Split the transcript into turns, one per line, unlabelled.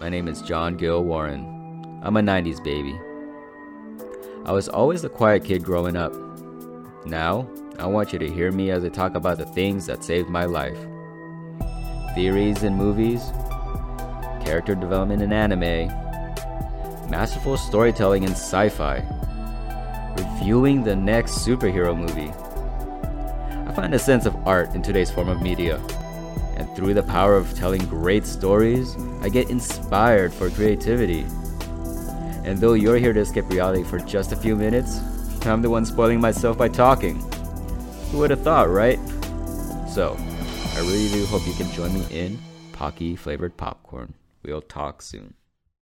My name is John Gill Warren. I'm a 90s baby. I was always the quiet kid growing up. Now, I want you to hear me as I talk about the things that saved my life theories in movies, character development in anime, masterful storytelling in sci fi, reviewing the next superhero movie. I find a sense of art in today's form of media, and through the power of telling great stories, I get inspired for creativity. And though you're here to escape reality for just a few minutes, I'm the one spoiling myself by talking. Who would have thought, right? So, I really do hope you can join me in Pocky flavored popcorn. We'll talk soon.